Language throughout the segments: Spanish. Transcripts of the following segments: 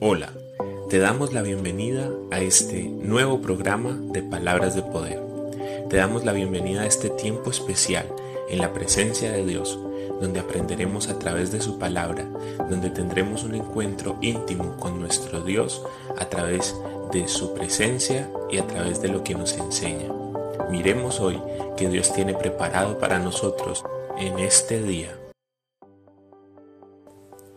Hola, te damos la bienvenida a este nuevo programa de Palabras de Poder. Te damos la bienvenida a este tiempo especial en la presencia de Dios, donde aprenderemos a través de su palabra, donde tendremos un encuentro íntimo con nuestro Dios a través de su presencia y a través de lo que nos enseña. Miremos hoy que Dios tiene preparado para nosotros en este día.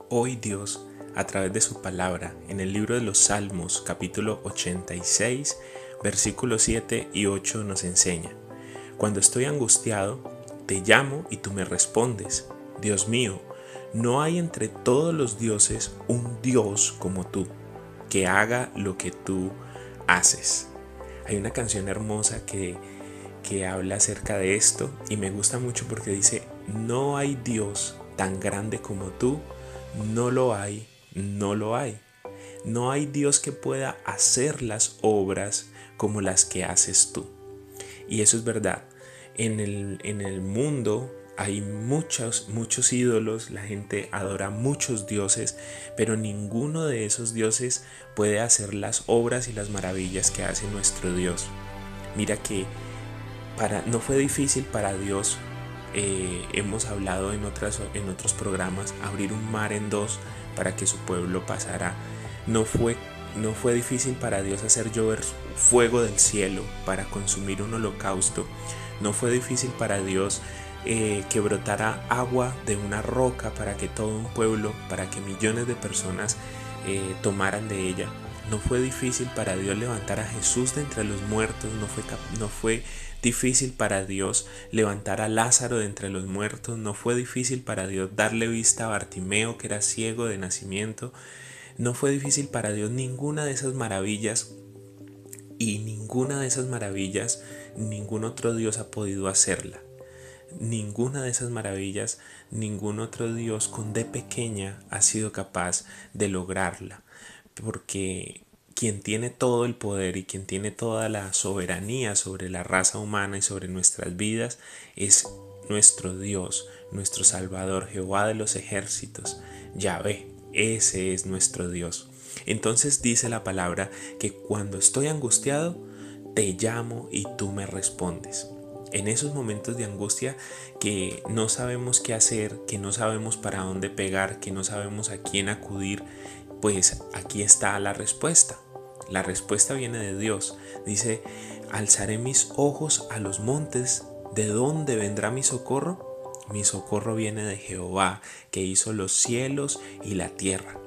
Hoy Dios a través de su palabra en el libro de los Salmos capítulo 86 versículos 7 y 8 nos enseña, Cuando estoy angustiado, te llamo y tú me respondes, Dios mío, no hay entre todos los dioses un Dios como tú, que haga lo que tú haces. Hay una canción hermosa que, que habla acerca de esto y me gusta mucho porque dice, no hay Dios tan grande como tú, no lo hay no lo hay. No hay Dios que pueda hacer las obras como las que haces tú. Y eso es verdad. En el, en el mundo hay muchos, muchos ídolos, la gente adora muchos dioses, pero ninguno de esos dioses puede hacer las obras y las maravillas que hace nuestro Dios. Mira que para, no fue difícil para Dios, eh, hemos hablado en, otras, en otros programas, abrir un mar en dos para que su pueblo pasara. No fue, no fue difícil para Dios hacer llover fuego del cielo para consumir un holocausto. No fue difícil para Dios eh, que brotara agua de una roca para que todo un pueblo, para que millones de personas eh, tomaran de ella. No fue difícil para Dios levantar a Jesús de entre los muertos, no fue, no fue difícil para Dios levantar a Lázaro de entre los muertos, no fue difícil para Dios darle vista a Bartimeo que era ciego de nacimiento, no fue difícil para Dios ninguna de esas maravillas y ninguna de esas maravillas ningún otro Dios ha podido hacerla. Ninguna de esas maravillas, ningún otro Dios con D pequeña ha sido capaz de lograrla, porque quien tiene todo el poder y quien tiene toda la soberanía sobre la raza humana y sobre nuestras vidas es nuestro Dios, nuestro Salvador, Jehová de los ejércitos, Yahvé, ese es nuestro Dios. Entonces dice la palabra que cuando estoy angustiado, te llamo y tú me respondes. En esos momentos de angustia que no sabemos qué hacer, que no sabemos para dónde pegar, que no sabemos a quién acudir, pues aquí está la respuesta. La respuesta viene de Dios. Dice, alzaré mis ojos a los montes. ¿De dónde vendrá mi socorro? Mi socorro viene de Jehová, que hizo los cielos y la tierra.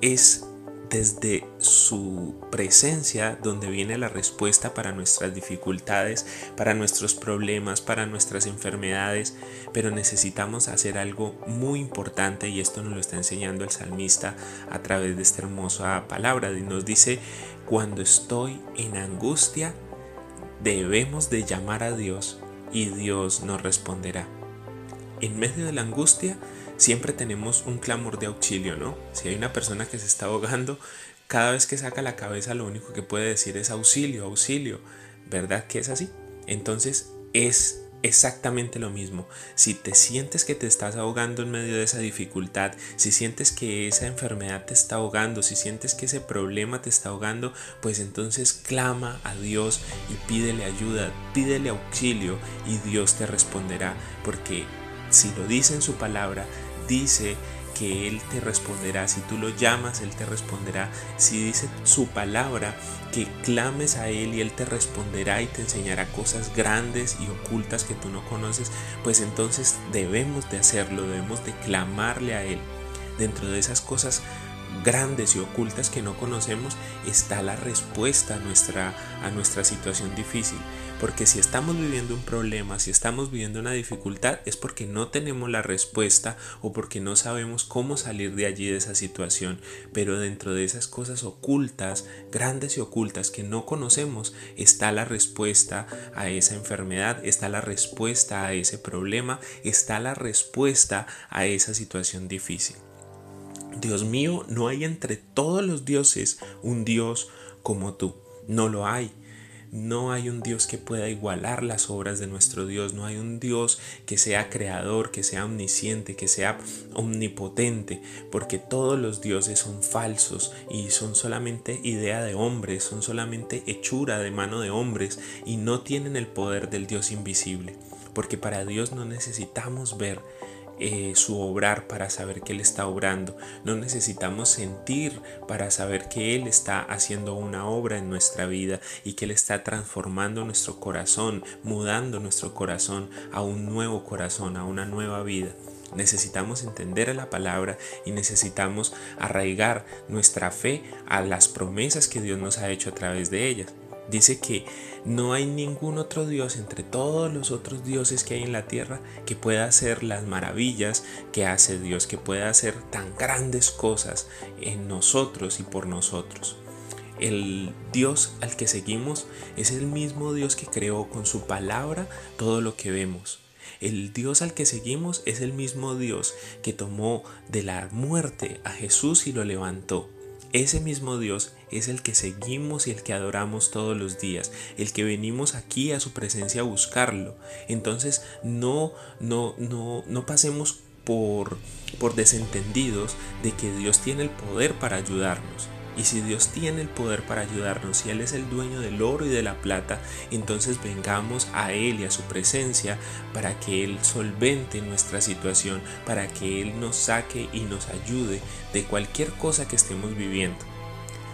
Es desde su presencia donde viene la respuesta para nuestras dificultades, para nuestros problemas, para nuestras enfermedades, pero necesitamos hacer algo muy importante y esto nos lo está enseñando el salmista a través de esta hermosa palabra y nos dice, cuando estoy en angustia, debemos de llamar a Dios y Dios nos responderá. En medio de la angustia, siempre tenemos un clamor de auxilio, ¿no? Si hay una persona que se está ahogando, cada vez que saca la cabeza lo único que puede decir es auxilio, auxilio. ¿Verdad que es así? Entonces es exactamente lo mismo. Si te sientes que te estás ahogando en medio de esa dificultad, si sientes que esa enfermedad te está ahogando, si sientes que ese problema te está ahogando, pues entonces clama a Dios y pídele ayuda, pídele auxilio y Dios te responderá, porque si lo dice en su palabra, dice que Él te responderá. Si tú lo llamas, Él te responderá. Si dice su palabra, que clames a Él y Él te responderá y te enseñará cosas grandes y ocultas que tú no conoces, pues entonces debemos de hacerlo, debemos de clamarle a Él. Dentro de esas cosas grandes y ocultas que no conocemos está la respuesta a nuestra, a nuestra situación difícil. Porque si estamos viviendo un problema, si estamos viviendo una dificultad, es porque no tenemos la respuesta o porque no sabemos cómo salir de allí de esa situación. Pero dentro de esas cosas ocultas, grandes y ocultas que no conocemos, está la respuesta a esa enfermedad, está la respuesta a ese problema, está la respuesta a esa situación difícil. Dios mío, no hay entre todos los dioses un Dios como tú. No lo hay. no hay un Dios que pueda igualar las obras de nuestro Dios, no hay un Dios que sea creador, que sea omnisciente, que sea omnipotente, porque todos los dioses son falsos y son solamente idea de hombres, son solamente hechura de mano de hombres y no tienen el poder del Dios invisible, porque para Dios no necesitamos ver eh, su obrar para saber que Él está obrando. No necesitamos sentir para saber que Él está haciendo una obra en nuestra vida y que Él está transformando nuestro corazón, mudando nuestro corazón a un nuevo corazón, a una nueva vida. Necesitamos entender la palabra y necesitamos arraigar nuestra fe a las promesas que Dios nos ha hecho a través de ellas. Dice que no hay ningún otro Dios entre todos los otros dioses que hay en la tierra que pueda hacer las maravillas que hace Dios, que pueda hacer tan grandes cosas en nosotros y por nosotros. El Dios al que seguimos es el mismo Dios que creó con su palabra todo lo que vemos. El Dios al que seguimos es el mismo Dios que tomó de la muerte a Jesús y lo levantó. Ese mismo Dios es el que seguimos y el que adoramos todos los días, el que venimos aquí a su presencia a buscarlo. Entonces no no no no pasemos por por desentendidos de que Dios tiene el poder para ayudarnos. Y si Dios tiene el poder para ayudarnos y Él es el dueño del oro y de la plata, entonces vengamos a Él y a su presencia para que Él solvente nuestra situación, para que Él nos saque y nos ayude de cualquier cosa que estemos viviendo.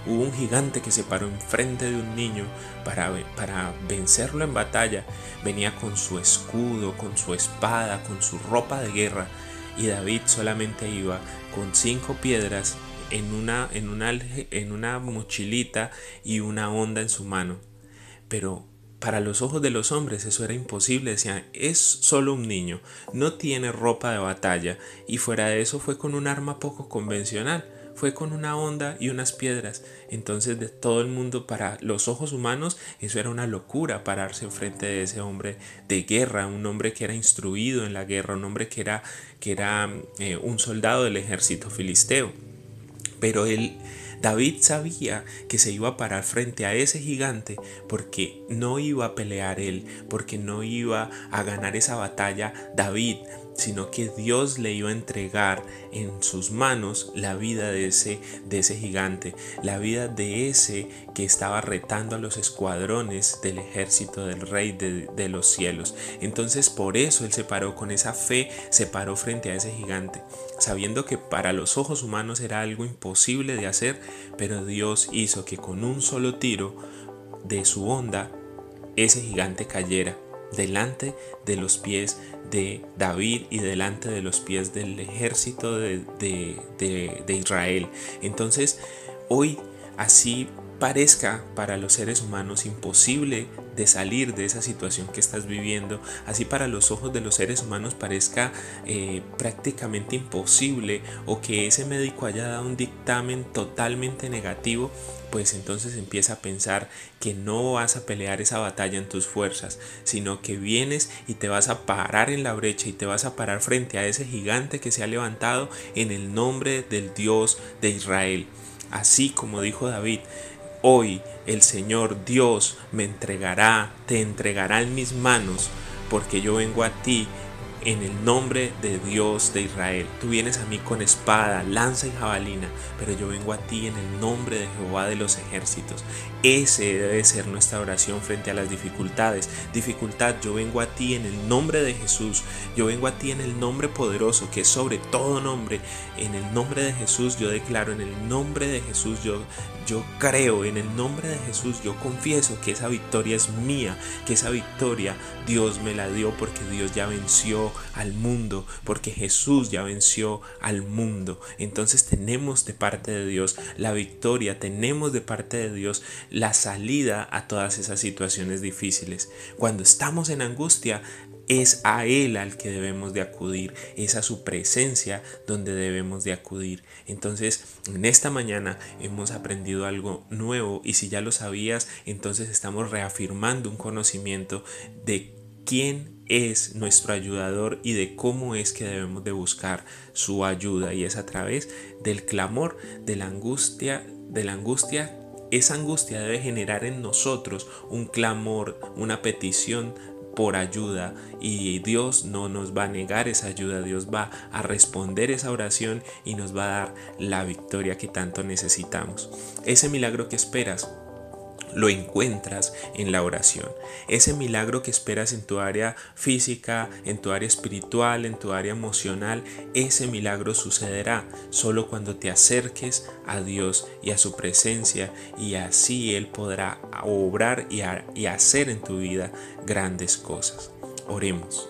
Hubo un gigante que se paró enfrente de un niño para, para vencerlo en batalla. Venía con su escudo, con su espada, con su ropa de guerra. Y David solamente iba con cinco piedras en una, en una, en una mochilita y una onda en su mano. Pero para los ojos de los hombres eso era imposible, decían, es solo un niño, no tiene ropa de batalla y fuera de eso fue con un arma poco convencional, fue con una onda y unas piedras. Entonces de todo el mundo, para los ojos humanos, eso era una locura pararse enfrente de ese hombre de guerra, un hombre que era instruido en la guerra, un hombre que era, que era eh, un soldado del ejército filisteo. Pero él, David sabía que se iba a parar frente a ese gigante porque no iba a pelear él, porque no iba a ganar esa batalla David, sino que Dios le iba a entregar en sus manos la vida de ese, de ese gigante, la vida de ese que estaba retando a los escuadrones del ejército del rey de, de los cielos. Entonces por eso él se paró con esa fe, se paró frente a ese gigante, sabiendo que para los ojos humanos era algo imposible de hacer, pero Dios hizo que con un solo tiro de su onda ese gigante cayera delante de los pies de David y delante de los pies del ejército de, Israel. Entonces, hoy así parezca para los seres humanos imposible de salir de esa situación que estás viviendo, así para los ojos de los seres humanos parezca eh, prácticamente imposible o que ese médico haya dado un dictamen totalmente negativo, pues entonces empieza a pensar que no vas a pelear esa batalla en tus fuerzas, sino que vienes y te vas a parar en la brecha y te vas a parar frente a ese gigante que se ha levantado en el nombre del Dios de Israel. Así como dijo David, Hoy el Señor Dios me entregará, te entregará en mis manos, porque yo vengo a ti en el nombre de Dios de Israel. Tú vienes a mí con espada, lanza y jabalina, pero yo vengo a ti en el nombre de Jehová de los ejércitos. Ese debe ser nuestra oración frente a las dificultades. Dificultad, yo vengo a ti en el nombre de Jesús. Yo vengo a ti en el nombre poderoso que es sobre todo nombre. En el nombre de Jesús yo declaro, en el nombre de Jesús yo, yo creo, en el nombre de Jesús yo confieso que esa victoria es mía, que esa victoria Dios me la dio porque Dios ya venció al mundo, porque Jesús ya venció al mundo. Entonces tenemos de parte de Dios la victoria, tenemos de parte de Dios la salida a todas esas situaciones difíciles. Cuando estamos en angustia, es a Él al que debemos de acudir, es a su presencia donde debemos de acudir. Entonces, en esta mañana hemos aprendido algo nuevo y si ya lo sabías, entonces estamos reafirmando un conocimiento de quién es nuestro ayudador y de cómo es que debemos de buscar su ayuda. Y es a través del clamor, de la angustia, de la angustia. Esa angustia debe generar en nosotros un clamor, una petición por ayuda. Y Dios no nos va a negar esa ayuda, Dios va a responder esa oración y nos va a dar la victoria que tanto necesitamos. Ese milagro que esperas lo encuentras en la oración. Ese milagro que esperas en tu área física, en tu área espiritual, en tu área emocional, ese milagro sucederá solo cuando te acerques a Dios y a su presencia y así Él podrá obrar y, y hacer en tu vida grandes cosas. Oremos.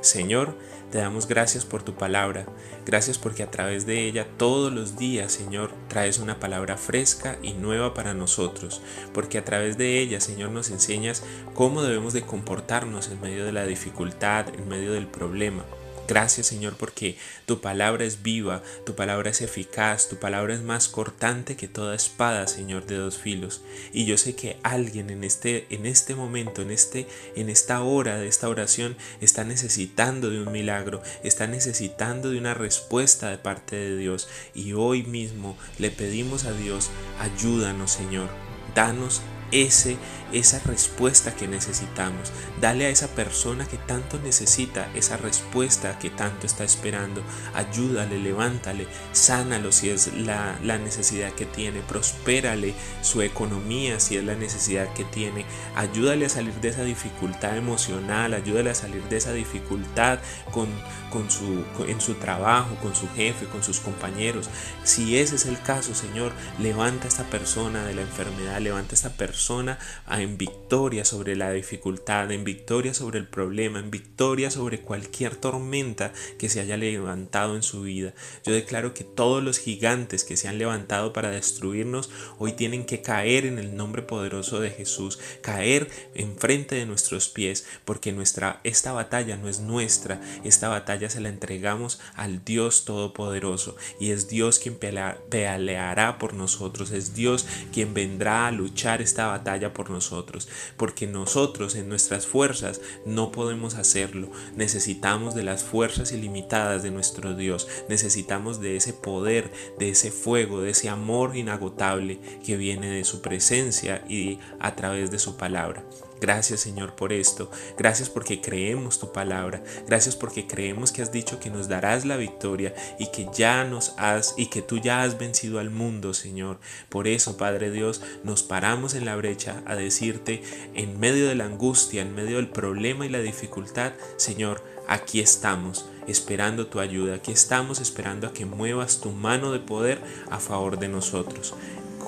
Señor, te damos gracias por tu palabra. Gracias porque a través de ella todos los días, Señor, traes una palabra fresca y nueva para nosotros. Porque a través de ella, Señor, nos enseñas cómo debemos de comportarnos en medio de la dificultad, en medio del problema. Gracias Señor porque tu palabra es viva, tu palabra es eficaz, tu palabra es más cortante que toda espada, Señor, de dos filos. Y yo sé que alguien en este, en este momento, en, este, en esta hora de esta oración, está necesitando de un milagro, está necesitando de una respuesta de parte de Dios. Y hoy mismo le pedimos a Dios, ayúdanos Señor, danos ese, esa respuesta que necesitamos. Dale a esa persona que tanto necesita esa respuesta que tanto está esperando. Ayúdale, levántale, sánalo si es la, la necesidad que tiene. Prospérale su economía si es la necesidad que tiene. Ayúdale a salir de esa dificultad emocional. Ayúdale a salir de esa dificultad con, con su, en su trabajo, con su jefe, con sus compañeros. Si ese es el caso, Señor, levanta a esta persona de la enfermedad. Levanta a esta persona persona en victoria sobre la dificultad, en victoria sobre el problema, en victoria sobre cualquier tormenta que se haya levantado en su vida. Yo declaro que todos los gigantes que se han levantado para destruirnos hoy tienen que caer en el nombre poderoso de Jesús, caer enfrente de nuestros pies, porque nuestra esta batalla no es nuestra, esta batalla se la entregamos al Dios todopoderoso y es Dios quien peleará por nosotros, es Dios quien vendrá a luchar esta batalla por nosotros, porque nosotros en nuestras fuerzas no podemos hacerlo. Necesitamos de las fuerzas ilimitadas de nuestro Dios, necesitamos de ese poder, de ese fuego, de ese amor inagotable que viene de su presencia y a través de su palabra. Gracias Señor por esto. Gracias porque creemos tu palabra. Gracias porque creemos que has dicho que nos darás la victoria y que ya nos has y que tú ya has vencido al mundo, Señor. Por eso, Padre Dios, nos paramos en la brecha a decirte en medio de la angustia, en medio del problema y la dificultad, Señor, aquí estamos esperando tu ayuda. Aquí estamos esperando a que muevas tu mano de poder a favor de nosotros.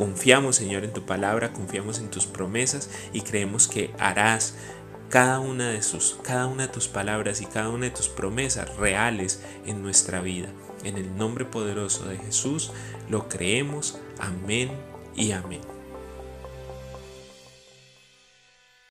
Confiamos, Señor, en tu palabra, confiamos en tus promesas y creemos que harás cada una de cada una de tus palabras y cada una de tus promesas reales en nuestra vida. En el nombre poderoso de Jesús lo creemos. Amén y amén.